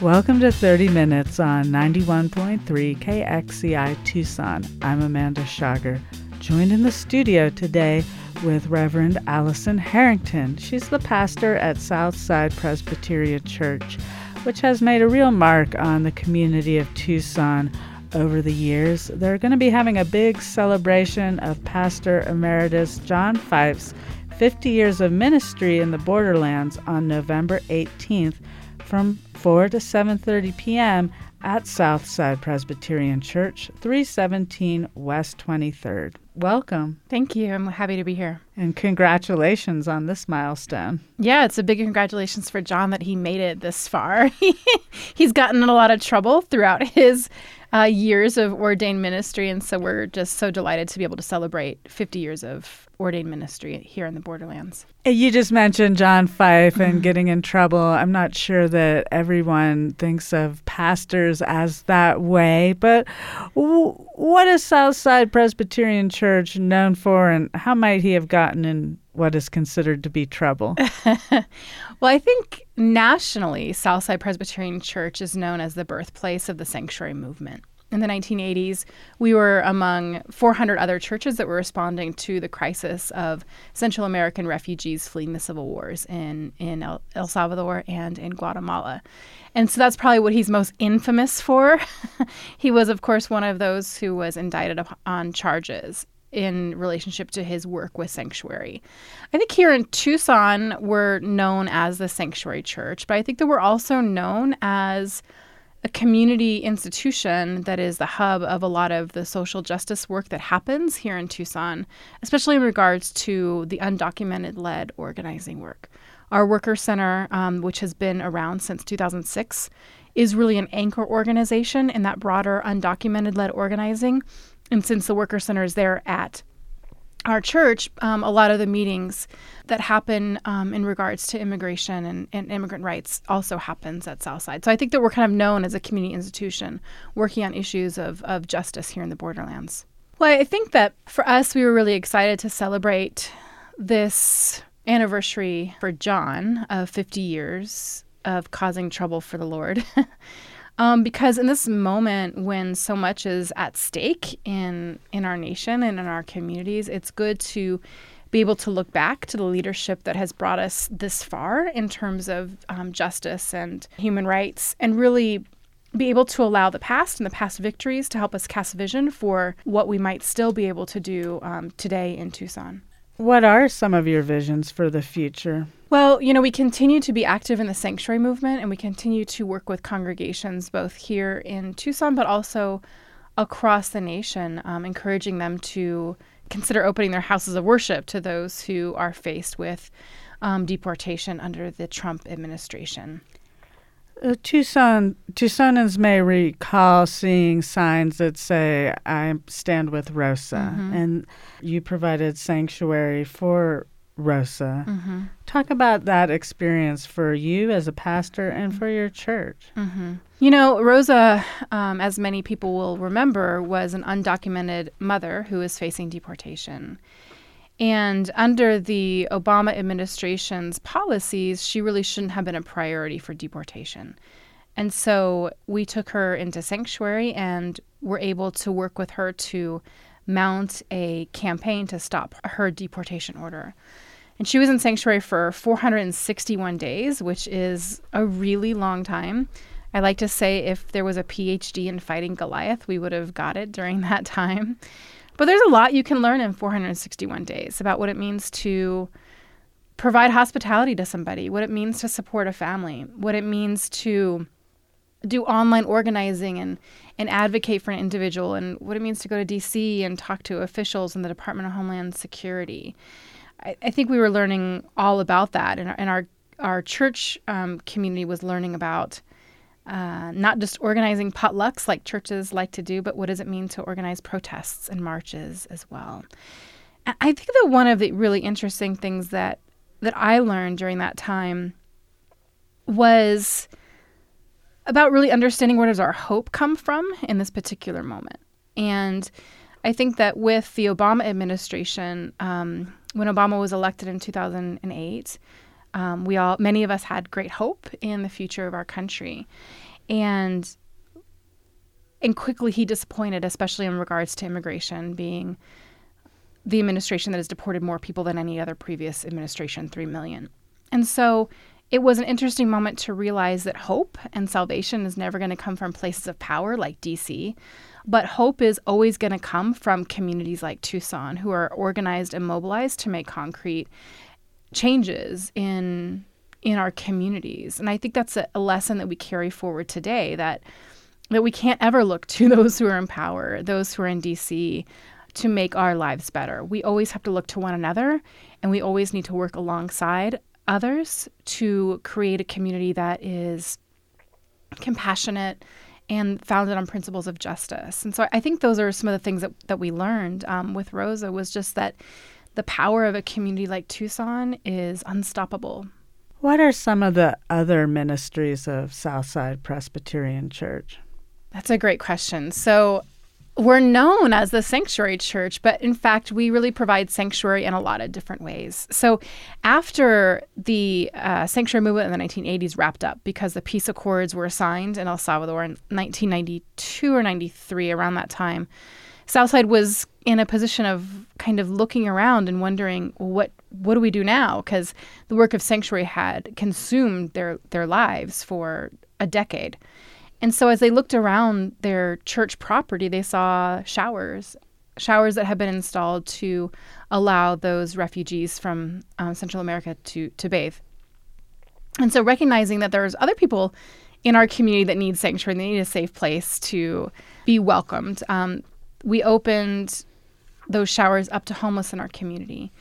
Welcome to 30 Minutes on 91.3 KXCI Tucson. I'm Amanda Schager, joined in the studio today with Reverend Alison Harrington. She's the pastor at Southside Presbyterian Church, which has made a real mark on the community of Tucson over the years. They're going to be having a big celebration of Pastor Emeritus John Fife's 50 years of ministry in the borderlands on November 18th from 4 to 7:30 p.m. at Southside Presbyterian Church, 317 West 23rd. Welcome. Thank you. I'm happy to be here. And congratulations on this milestone. Yeah, it's a big congratulations for John that he made it this far. He's gotten in a lot of trouble throughout his uh, years of ordained ministry. And so we're just so delighted to be able to celebrate 50 years of ordained ministry here in the borderlands. You just mentioned John Fife and mm-hmm. getting in trouble. I'm not sure that everyone thinks of pastors as that way, but w- what is Southside Presbyterian Church known for, and how might he have gotten in what is considered to be trouble? well, I think nationally, Southside Presbyterian Church is known as the birthplace of the sanctuary movement. In the 1980s, we were among 400 other churches that were responding to the crisis of Central American refugees fleeing the civil wars in, in El, El Salvador and in Guatemala. And so that's probably what he's most infamous for. he was, of course, one of those who was indicted on charges in relationship to his work with Sanctuary. I think here in Tucson, we're known as the Sanctuary Church, but I think that we're also known as a community institution that is the hub of a lot of the social justice work that happens here in Tucson, especially in regards to the undocumented led organizing work. Our Worker Center, um, which has been around since 2006, is really an anchor organization in that broader undocumented led organizing. And since the Worker Center is there at our church, um, a lot of the meetings that happen um, in regards to immigration and, and, immigrant rights also happens at Southside. So I think that we're kind of known as a community institution working on issues of, of justice here in the borderlands. Well, I think that for us, we were really excited to celebrate this anniversary for John of 50 years of causing trouble for the Lord. Um, because in this moment when so much is at stake in in our nation and in our communities, it's good to be able to look back to the leadership that has brought us this far in terms of um, justice and human rights, and really be able to allow the past and the past victories to help us cast vision for what we might still be able to do um, today in Tucson. What are some of your visions for the future? Well, you know, we continue to be active in the sanctuary movement and we continue to work with congregations both here in Tucson but also across the nation, um, encouraging them to consider opening their houses of worship to those who are faced with um, deportation under the Trump administration. Uh, Tucson Tucsonans may recall seeing signs that say "I stand with Rosa," mm-hmm. and you provided sanctuary for Rosa. Mm-hmm. Talk about that experience for you as a pastor and for your church. Mm-hmm. You know, Rosa, um, as many people will remember, was an undocumented mother who was facing deportation. And under the Obama administration's policies, she really shouldn't have been a priority for deportation. And so we took her into sanctuary and were able to work with her to mount a campaign to stop her deportation order. And she was in sanctuary for 461 days, which is a really long time. I like to say if there was a PhD in fighting Goliath, we would have got it during that time. But there's a lot you can learn in 461 days about what it means to provide hospitality to somebody, what it means to support a family, what it means to do online organizing and, and advocate for an individual, and what it means to go to DC and talk to officials in the Department of Homeland Security. I, I think we were learning all about that, and our, and our, our church um, community was learning about uh, not just organizing potlucks like churches like to do, but what does it mean to organize protests and marches as well? I think that one of the really interesting things that that I learned during that time was about really understanding where does our hope come from in this particular moment. And I think that with the Obama administration, um, when Obama was elected in 2008, um, we all, many of us had great hope in the future of our country. and and quickly he disappointed, especially in regards to immigration being the administration that has deported more people than any other previous administration, three million. And so it was an interesting moment to realize that hope and salvation is never going to come from places of power like DC, but hope is always going to come from communities like Tucson who are organized and mobilized to make concrete changes in in our communities. And I think that's a, a lesson that we carry forward today that that we can't ever look to those who are in power, those who are in DC to make our lives better. We always have to look to one another and we always need to work alongside others to create a community that is compassionate and founded on principles of justice. And so I think those are some of the things that, that we learned um, with Rosa was just that the power of a community like Tucson is unstoppable. What are some of the other ministries of Southside Presbyterian Church? That's a great question. So we're known as the sanctuary church, but in fact, we really provide sanctuary in a lot of different ways. So, after the uh, sanctuary movement in the 1980s wrapped up, because the peace accords were signed in El Salvador in 1992 or 93, around that time, Southside was in a position of kind of looking around and wondering, what what do we do now? Because the work of sanctuary had consumed their their lives for a decade. And so as they looked around their church property, they saw showers, showers that had been installed to allow those refugees from um, Central America to, to bathe. And so recognizing that there's other people in our community that need sanctuary, they need a safe place to be welcomed, um, we opened those showers up to homeless in our community.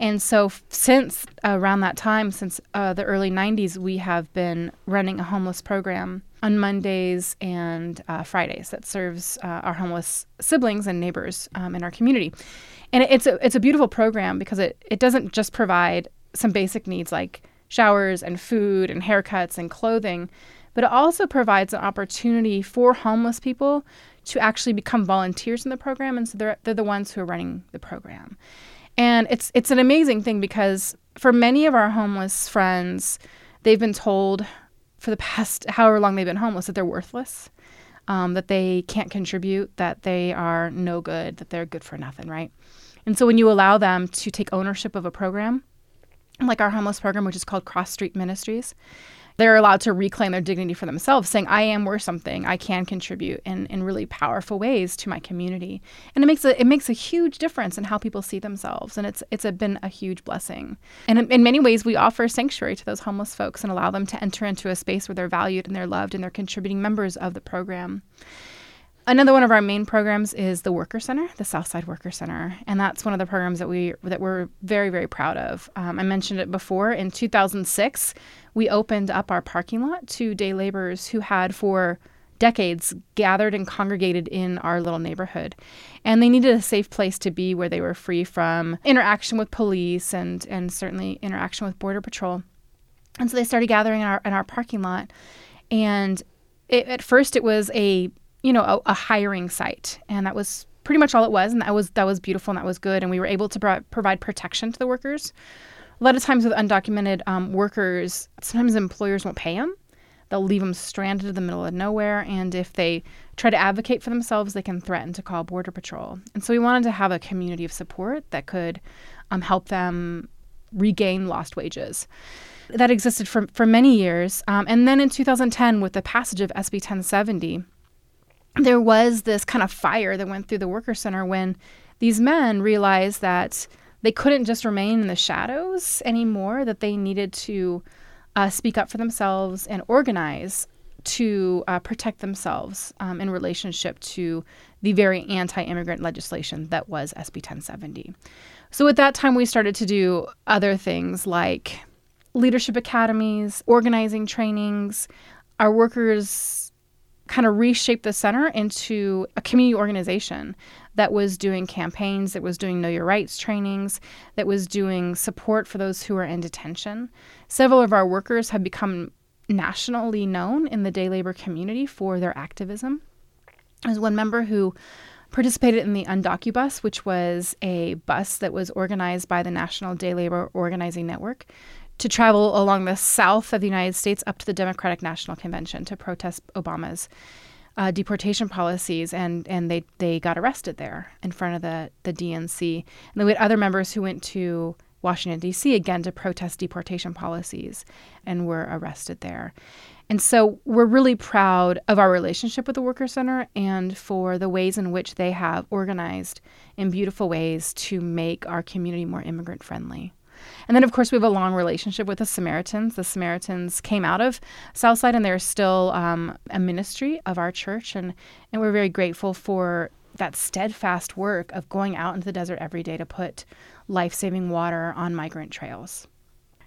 And so, f- since around that time, since uh, the early 90s, we have been running a homeless program on Mondays and uh, Fridays that serves uh, our homeless siblings and neighbors um, in our community. And it's a, it's a beautiful program because it, it doesn't just provide some basic needs like showers and food and haircuts and clothing, but it also provides an opportunity for homeless people to actually become volunteers in the program. And so they're, they're the ones who are running the program. And it's, it's an amazing thing because for many of our homeless friends, they've been told for the past however long they've been homeless that they're worthless, um, that they can't contribute, that they are no good, that they're good for nothing, right? And so when you allow them to take ownership of a program, like our homeless program, which is called Cross Street Ministries, they're allowed to reclaim their dignity for themselves, saying, I am worth something. I can contribute in, in really powerful ways to my community. And it makes a it makes a huge difference in how people see themselves. And it's it's a, been a huge blessing. And in, in many ways we offer sanctuary to those homeless folks and allow them to enter into a space where they're valued and they're loved and they're contributing members of the program. Another one of our main programs is the Worker Center, the Southside Worker Center, and that's one of the programs that we that we're very very proud of. Um, I mentioned it before. In 2006, we opened up our parking lot to day laborers who had for decades gathered and congregated in our little neighborhood. And they needed a safe place to be where they were free from interaction with police and, and certainly interaction with Border Patrol. And so they started gathering in our, in our parking lot. And it, at first, it was a you know, a, a, hiring site, and that was pretty much all it was, and that was that was beautiful and that was good, and we were able to pro- provide protection to the workers. A lot of times with undocumented um, workers, sometimes employers won't pay them. They'll leave them stranded in the middle of nowhere, and if they try to advocate for themselves, they can threaten to call Border Patrol. And so we wanted to have a community of support that could um, help them regain lost wages that existed for, for many years. Um, and then in 2010, with the passage of SB 1070, there was this kind of fire that went through the worker center when these men realized that they couldn't just remain in the shadows anymore, that they needed to uh, speak up for themselves and organize to uh, protect themselves um, in relationship to the very anti immigrant legislation that was SB 1070. So at that time, we started to do other things like leadership academies, organizing trainings. Our workers kind of reshaped the center into a community organization that was doing campaigns, that was doing Know Your Rights trainings, that was doing support for those who are in detention. Several of our workers have become nationally known in the day labor community for their activism. There's one member who participated in the Undocubus, which was a bus that was organized by the National Day Labor Organizing Network to travel along the south of the United States up to the Democratic National Convention to protest Obama's uh, deportation policies, and, and they, they got arrested there in front of the, the DNC. And then we had other members who went to Washington, D.C. again to protest deportation policies and were arrested there. And so we're really proud of our relationship with the Worker Center and for the ways in which they have organized in beautiful ways to make our community more immigrant friendly. And then, of course, we have a long relationship with the Samaritans. The Samaritans came out of Southside, and they're still um, a ministry of our church, and and we're very grateful for that steadfast work of going out into the desert every day to put life-saving water on migrant trails.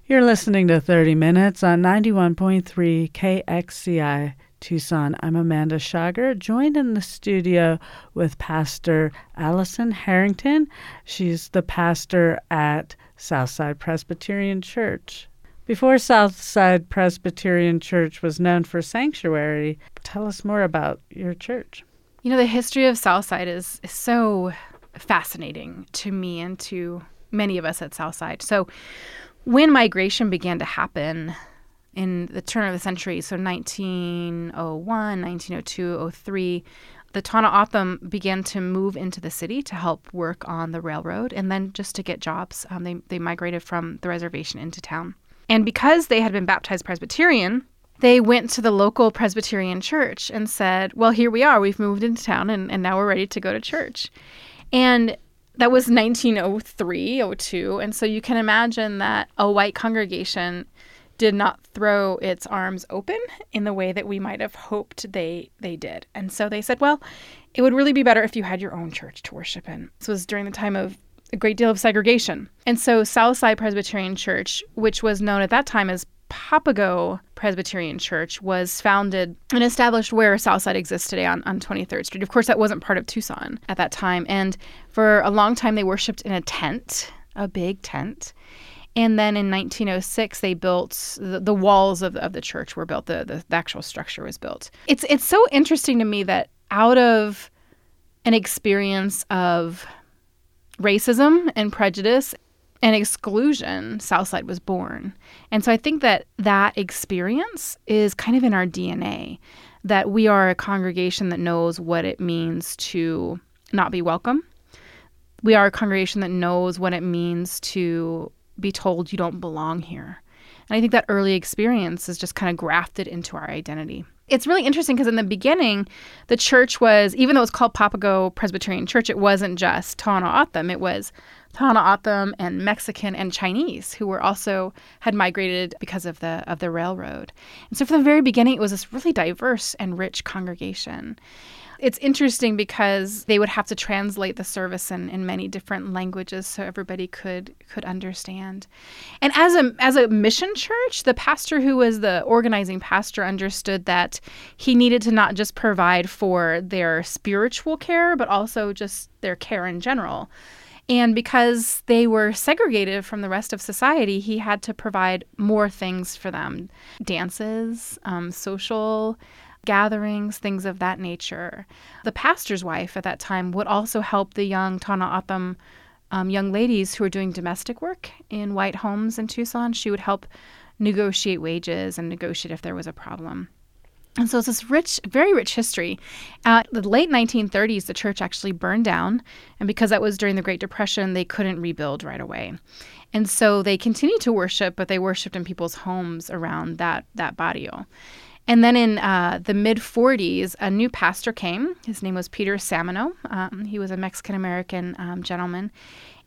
You're listening to 30 Minutes on 91.3 KXCI Tucson. I'm Amanda Schager, joined in the studio with Pastor Alison Harrington. She's the pastor at Southside Presbyterian Church. Before Southside Presbyterian Church was known for sanctuary, tell us more about your church. You know, the history of Southside is, is so fascinating to me and to many of us at Southside. So, when migration began to happen in the turn of the century, so 1901, 1902, 03, the O'odham began to move into the city to help work on the railroad and then just to get jobs. Um, they, they migrated from the reservation into town. And because they had been baptized Presbyterian, they went to the local Presbyterian church and said, Well, here we are. We've moved into town and, and now we're ready to go to church. And that was 1903, 02. And so you can imagine that a white congregation did not throw its arms open in the way that we might have hoped they they did. And so they said, well, it would really be better if you had your own church to worship in. This was during the time of a great deal of segregation. And so Southside Presbyterian Church, which was known at that time as Papago Presbyterian Church was founded and established where Southside exists today on, on 23rd Street. Of course, that wasn't part of Tucson at that time. And for a long time, they worshiped in a tent, a big tent. And then in 1906, they built the, the walls of, of the church were built. The, the, the actual structure was built. It's it's so interesting to me that out of an experience of racism and prejudice and exclusion, Southside was born. And so I think that that experience is kind of in our DNA. That we are a congregation that knows what it means to not be welcome. We are a congregation that knows what it means to be told you don't belong here. And I think that early experience is just kind of grafted into our identity. It's really interesting because in the beginning, the church was, even though it was called Papago Presbyterian Church, it wasn't just Tohono O'odham. It was Tohono O'odham and Mexican and Chinese who were also had migrated because of the of the railroad. And so from the very beginning, it was this really diverse and rich congregation it's interesting because they would have to translate the service in, in many different languages so everybody could could understand. And as a as a mission church, the pastor who was the organizing pastor understood that he needed to not just provide for their spiritual care, but also just their care in general. And because they were segregated from the rest of society, he had to provide more things for them dances, um, social gatherings, things of that nature. The pastor's wife at that time would also help the young Tohono O'odham um, young ladies who were doing domestic work in white homes in Tucson. She would help negotiate wages and negotiate if there was a problem. And so it's this rich, very rich history. At the late 1930s, the church actually burned down. And because that was during the Great Depression, they couldn't rebuild right away. And so they continued to worship, but they worshiped in people's homes around that, that barrio. And then in uh, the mid 40s, a new pastor came. His name was Peter Samano. Um, he was a Mexican American um, gentleman.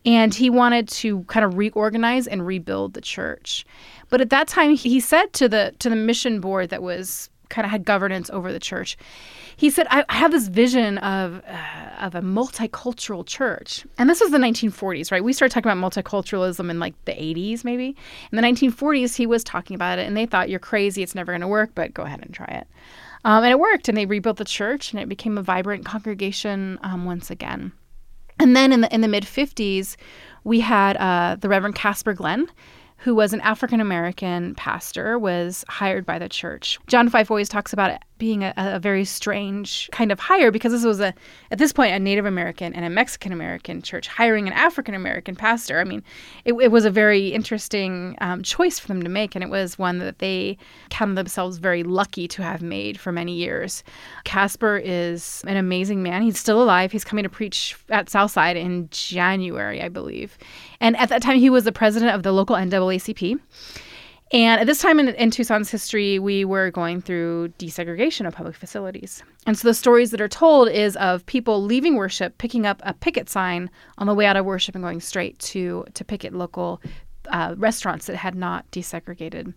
And he wanted to kind of reorganize and rebuild the church. But at that time, he said to the to the mission board that was kind of had governance over the church. He said, I, have this vision of, uh, of a multicultural church. And this was the 1940s, right? We started talking about multiculturalism in like the 80s, maybe. In the 1940s, he was talking about it, and they thought, you're crazy, it's never going to work, but go ahead and try it. Um, and it worked, and they rebuilt the church, and it became a vibrant congregation um, once again. And then in the in the mid 50s, we had uh, the Reverend Casper Glenn, who was an African American pastor, was hired by the church. John Fife always talks about being a, a, very strange kind of hire because this was a at this point a Native American and a Mexican American church hiring an African American pastor. I mean, it, it, was a very interesting um, choice for them to make, and it was one that they counted themselves very lucky to have made for many years. Casper is an amazing man. He's still alive. He's coming to preach at Southside in January, I believe, and at that time he was the president of the local NAACP. And at this time in, in, Tucson's history, we were going through desegregation of public facilities. And so the stories that are told is of people leaving worship, picking up a picket sign on the way out of worship and going straight to, to picket local uh, restaurants that had not desegregated.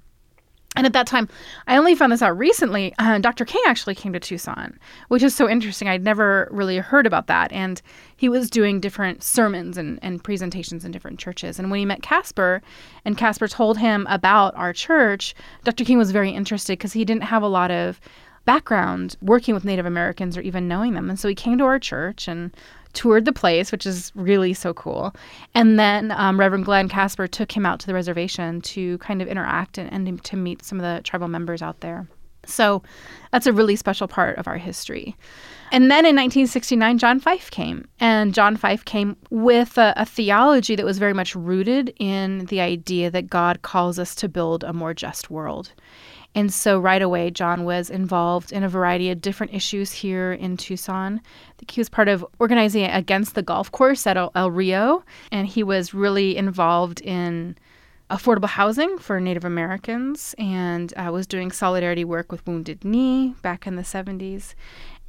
And at that time, I only found this out recently. Uh, Dr. King actually came to Tucson, which is so interesting. I'd never really heard about that. And he was doing different sermons and, and presentations in different churches. And when he met Casper, and Casper told him about our church, Dr. King was very interested because he didn't have a lot of background working with Native Americans or even knowing them. And so he came to our church and toured the place, which is really so cool. And then um, Reverend Glenn Casper took him out to the reservation to kind of interact and, and to meet some of the tribal members out there. So that's a really special part of our history. And then in 1969, John Fife came. And John Fife came with a, a, theology that was very much rooted in the idea that God calls us to build a more just world. And so right away, John was involved in a variety of different issues here in Tucson. He was part of organizing against the golf course at El, El Rio, and he was really involved in affordable housing for Native Americans and uh, was doing solidarity work with Wounded Knee back in the 70s.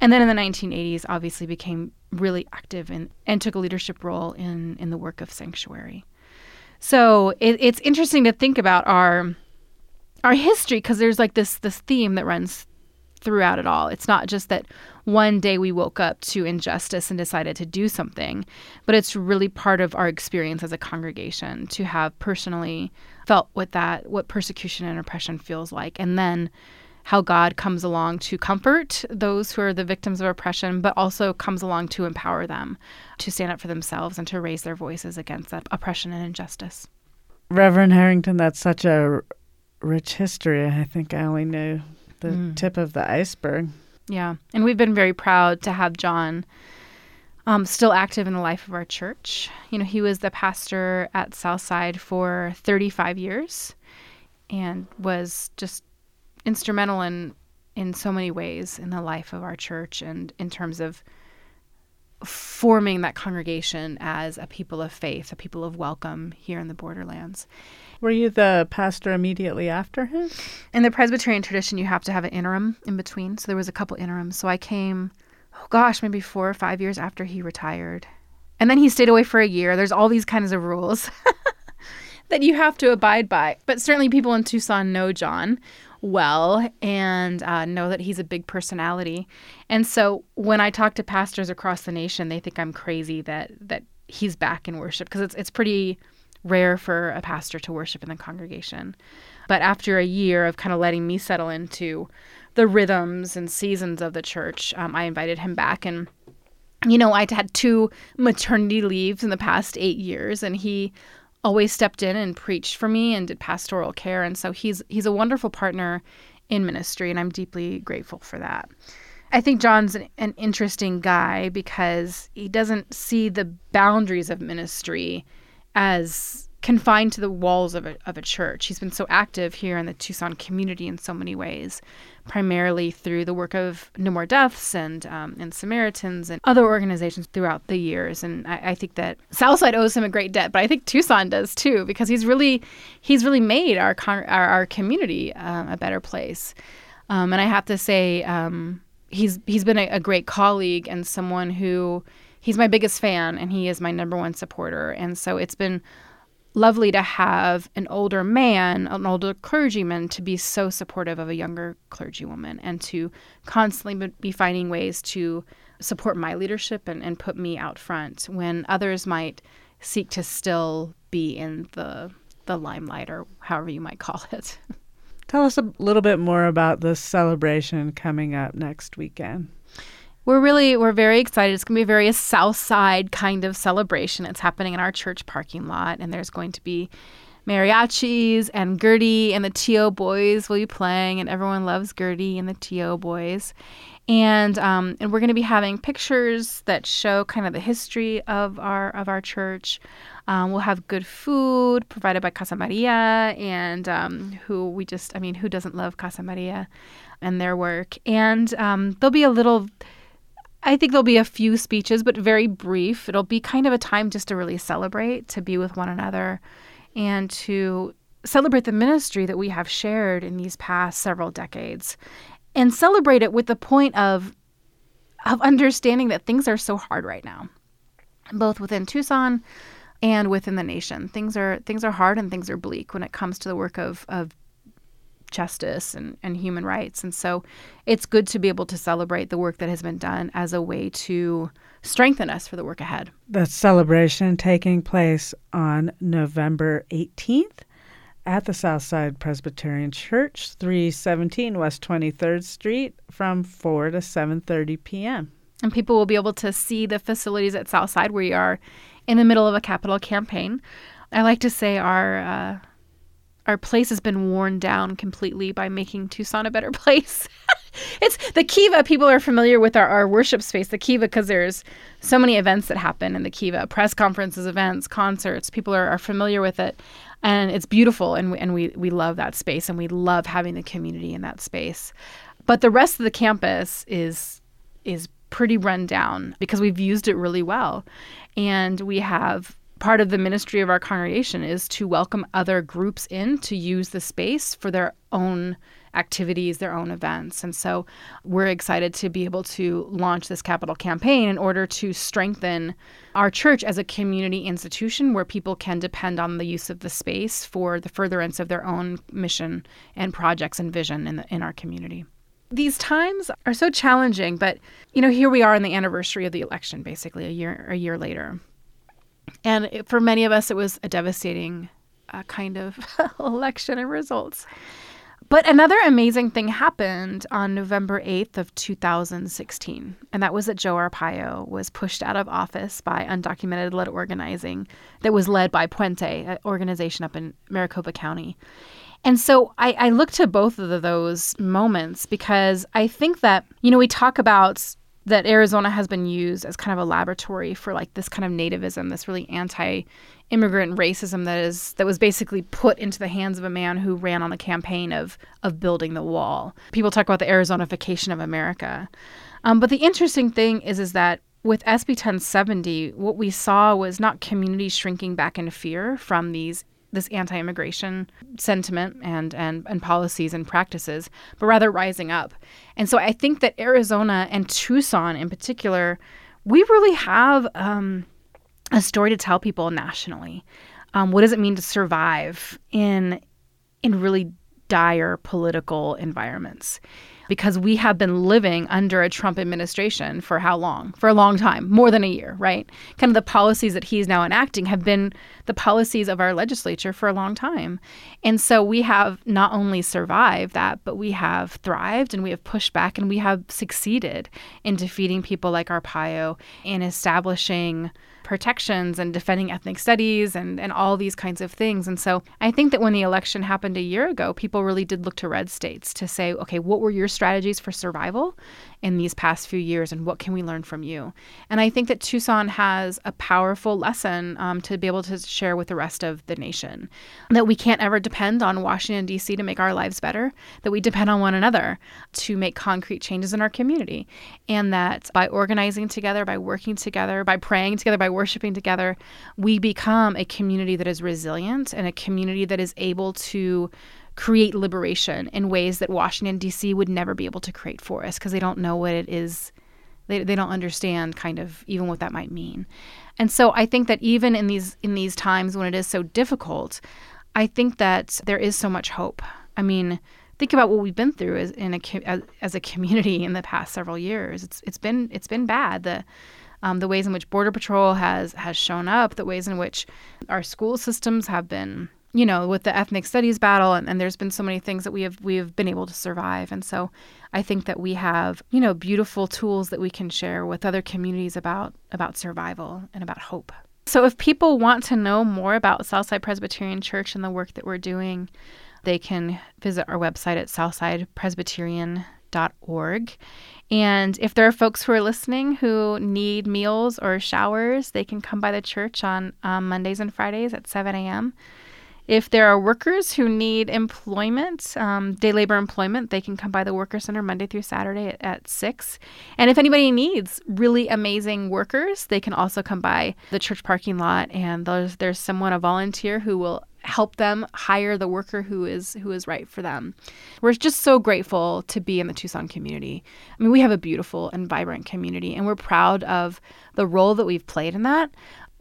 And then in the 1980s, obviously became really active in, and took a leadership role in, in the work of Sanctuary. So it, it's interesting to think about our our history because there's like this this theme that runs throughout it all. It's not just that one day we woke up to injustice and decided to do something, but it's really part of our experience as a congregation to have personally felt what that what persecution and oppression feels like and then how God comes along to comfort those who are the victims of oppression, but also comes along to empower them to stand up for themselves and to raise their voices against that oppression and injustice. Reverend Harrington, that's such a rich history. I think I only knew the mm. tip of the iceberg. Yeah. And we've been very proud to have John um, still active in the life of our church. You know, he was the pastor at Southside for 35 years and was just instrumental in in so many ways in the life of our church and in terms of forming that congregation as a people of faith, a people of welcome here in the borderlands. Were you the pastor immediately after him? In the Presbyterian tradition, you have to have an interim in between. So there was a couple interims. So I came, oh gosh, maybe four or five years after he retired. And then he stayed away for a year. There's all these kinds of rules that you have to abide by. But certainly people in Tucson know John well and uh, know that he's a big personality. And so when I talk to pastors across the nation, they think I'm crazy that that he's back in worship because it's it's pretty rare for a pastor to worship in the congregation. But after a year of kind of letting me settle into the rhythms and seasons of the church, um, I invited him back. And, you know, I'd had two maternity leaves in the past eight years, and he always stepped in and preached for me and did pastoral care. And so he's he's a wonderful partner in ministry, and I'm deeply grateful for that. I think John's an, an interesting guy because he doesn't see the boundaries of ministry as confined to the walls of a, of a church. He's been so active here in the Tucson community in so many ways, primarily through the work of No More Deaths and um, and Samaritans and other organizations throughout the years. And I, I, think that Southside owes him a great debt, but I think Tucson does too because he's really he's really made our our, our community uh, a better place. Um, and I have to say, um, he's he's been a, a great colleague and someone who he's my biggest fan and he is my number one supporter. And so it's been lovely to have an older man, an older clergyman, to be so supportive of a younger clergywoman and to constantly be finding ways to support my leadership and, and put me out front when others might seek to still be in the the limelight or however you might call it. Tell us a little bit more about the celebration coming up next weekend we're really we're very excited. It's going to be a very South Side kind of celebration. It's happening in our church parking lot, and there's going to be mariachis and Gertie and the TO boys will be playing, and everyone loves Gertie and the TO boys. And um, and we're going to be having pictures that show kind of the history of our of our church. Um, we'll have good food provided by Casa Maria, and um, who we just I mean who doesn't love Casa Maria and their work? And um, there'll be a little. I think there'll be a few speeches, but very brief. It'll be kind of a time just to really celebrate, to be with one another, and to celebrate the ministry that we have shared in these past several decades and celebrate it with the point of of understanding that things are so hard right now both within Tucson and within the nation things are things are hard and things are bleak when it comes to the work of of justice and, and human rights and so it's good to be able to celebrate the work that has been done as a way to strengthen us for the work ahead the celebration taking place on november 18th at the Southside Presbyterian Church, 317 West 23rd Street from 4 to 7:30 p.m. And people will be able to see the facilities at Southside. Where we are in the middle of a capital campaign. I like to say our uh, our place has been worn down completely by making Tucson a better place. it's the Kiva. People are familiar with our, our worship space, the Kiva, because there's so many events that happen in the Kiva press conferences, events, concerts. People are, are familiar with it and it's beautiful and we, and we we love that space and we love having the community in that space but the rest of the campus is is pretty run down because we've used it really well and we have part of the ministry of our congregation is to welcome other groups in to use the space for their own activities, their own events. And so we're excited to be able to launch this capital campaign in order to strengthen our church as a community institution where people can depend on the use of the space for the furtherance of their own mission and projects and vision in, the, in our community. These times are so challenging, but you know, here we are in the anniversary of the election, basically a year a year later, and it, for many of us, it was a devastating uh, kind of election and results. But another amazing thing happened on November 8th of 2016, and that was that Joe Arpaio was pushed out of office by undocumented led organizing that was led by Puente, an organization up in Maricopa County. And so I, I look to both of those moments because I think that, you know, we talk about that Arizona has been used as kind of a laboratory for like this kind of nativism, this really anti-immigrant racism that is that was basically put into the hands of a man who ran on a campaign of of building the wall. People talk about the Arizonification of America, um, but the interesting thing is is that with SB 1070, what we saw was not communities shrinking back in fear from these this anti-immigration sentiment and, and and policies and practices, but rather rising up. And so I think that Arizona and Tucson in particular, we really have um, a story to tell people nationally. Um, what does it mean to survive in in really dire political environments? Because we have been living under a Trump administration for how long? For a long time, more than a year, right? Kind of the policies that he's now enacting have been the policies of our legislature for a long time. And so we have not only survived that, but we have thrived and we have pushed back and we have succeeded in defeating people like Arpaio and establishing protections and defending ethnic studies and, and all these kinds of things. And so I think that when the election happened a year ago, people really did look to red states to say, okay, what were your strategies for survival in these past few years and what can we learn from you? And I think that Tucson has a powerful lesson um, to be able to share with the rest of the nation that we can't ever depend on Washington, D.C. to make our lives better, that we depend on one another to make concrete changes in our community. And that by organizing together, by working together, by praying together, by worshiping together, we become a community that is resilient and a community that is able to create liberation in ways that Washington, D.C. would never be able to create for us because they don't know what it is. They, they don't understand kind of even what that might mean. And so I think that even in these in these times when it is so difficult, I think that there is so much hope. I mean, think about what we've been through as in a as, as a community in the past several years. It's it's been it's been bad. The um, the ways in which Border Patrol has has shown up, the ways in which our school systems have been, you know, with the ethnic studies battle, and, and there's been so many things that we have we have been able to survive. And so I think that we have, you know, beautiful tools that we can share with other communities about about survival and about hope. So if people want to know more about Southside Presbyterian Church and the work that we're doing, they can visit our website at southsidepresbyterian.org. And if there are folks who are listening who need meals or showers, they can come by the church on um, Mondays and Fridays at 7 a.m. If there are workers who need employment, um, day labor employment, they can come by the Worker Center Monday through Saturday at, at 6. And if anybody needs really amazing workers, they can also come by the church parking lot and there's, there's someone, a volunteer, who will help them hire the worker who is who is right for them. We're just so grateful to be in the Tucson community. I mean, we have a beautiful and vibrant community and we're proud of the role that we've played in that.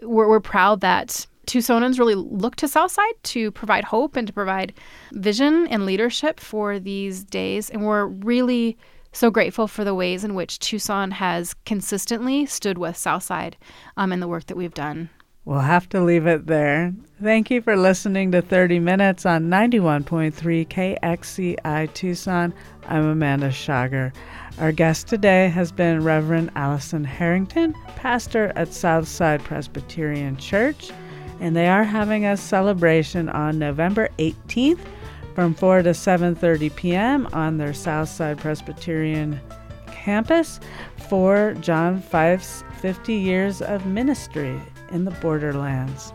We're, we're proud that Tucsonans really look to Southside to provide hope and to provide vision and leadership for these days. And we're really so grateful for the ways in which Tucson has consistently stood with Southside um, in the work that we've done. We'll have to leave it there. Thank you for listening to 30 Minutes on 91.3 KXCI Tucson. I'm Amanda Schager. Our guest today has been Reverend Alison Harrington, pastor at Southside Presbyterian Church and they are having a celebration on November 18th from 4 to 7:30 p.m. on their Southside Presbyterian campus for John Fife's 50 years of ministry in the borderlands.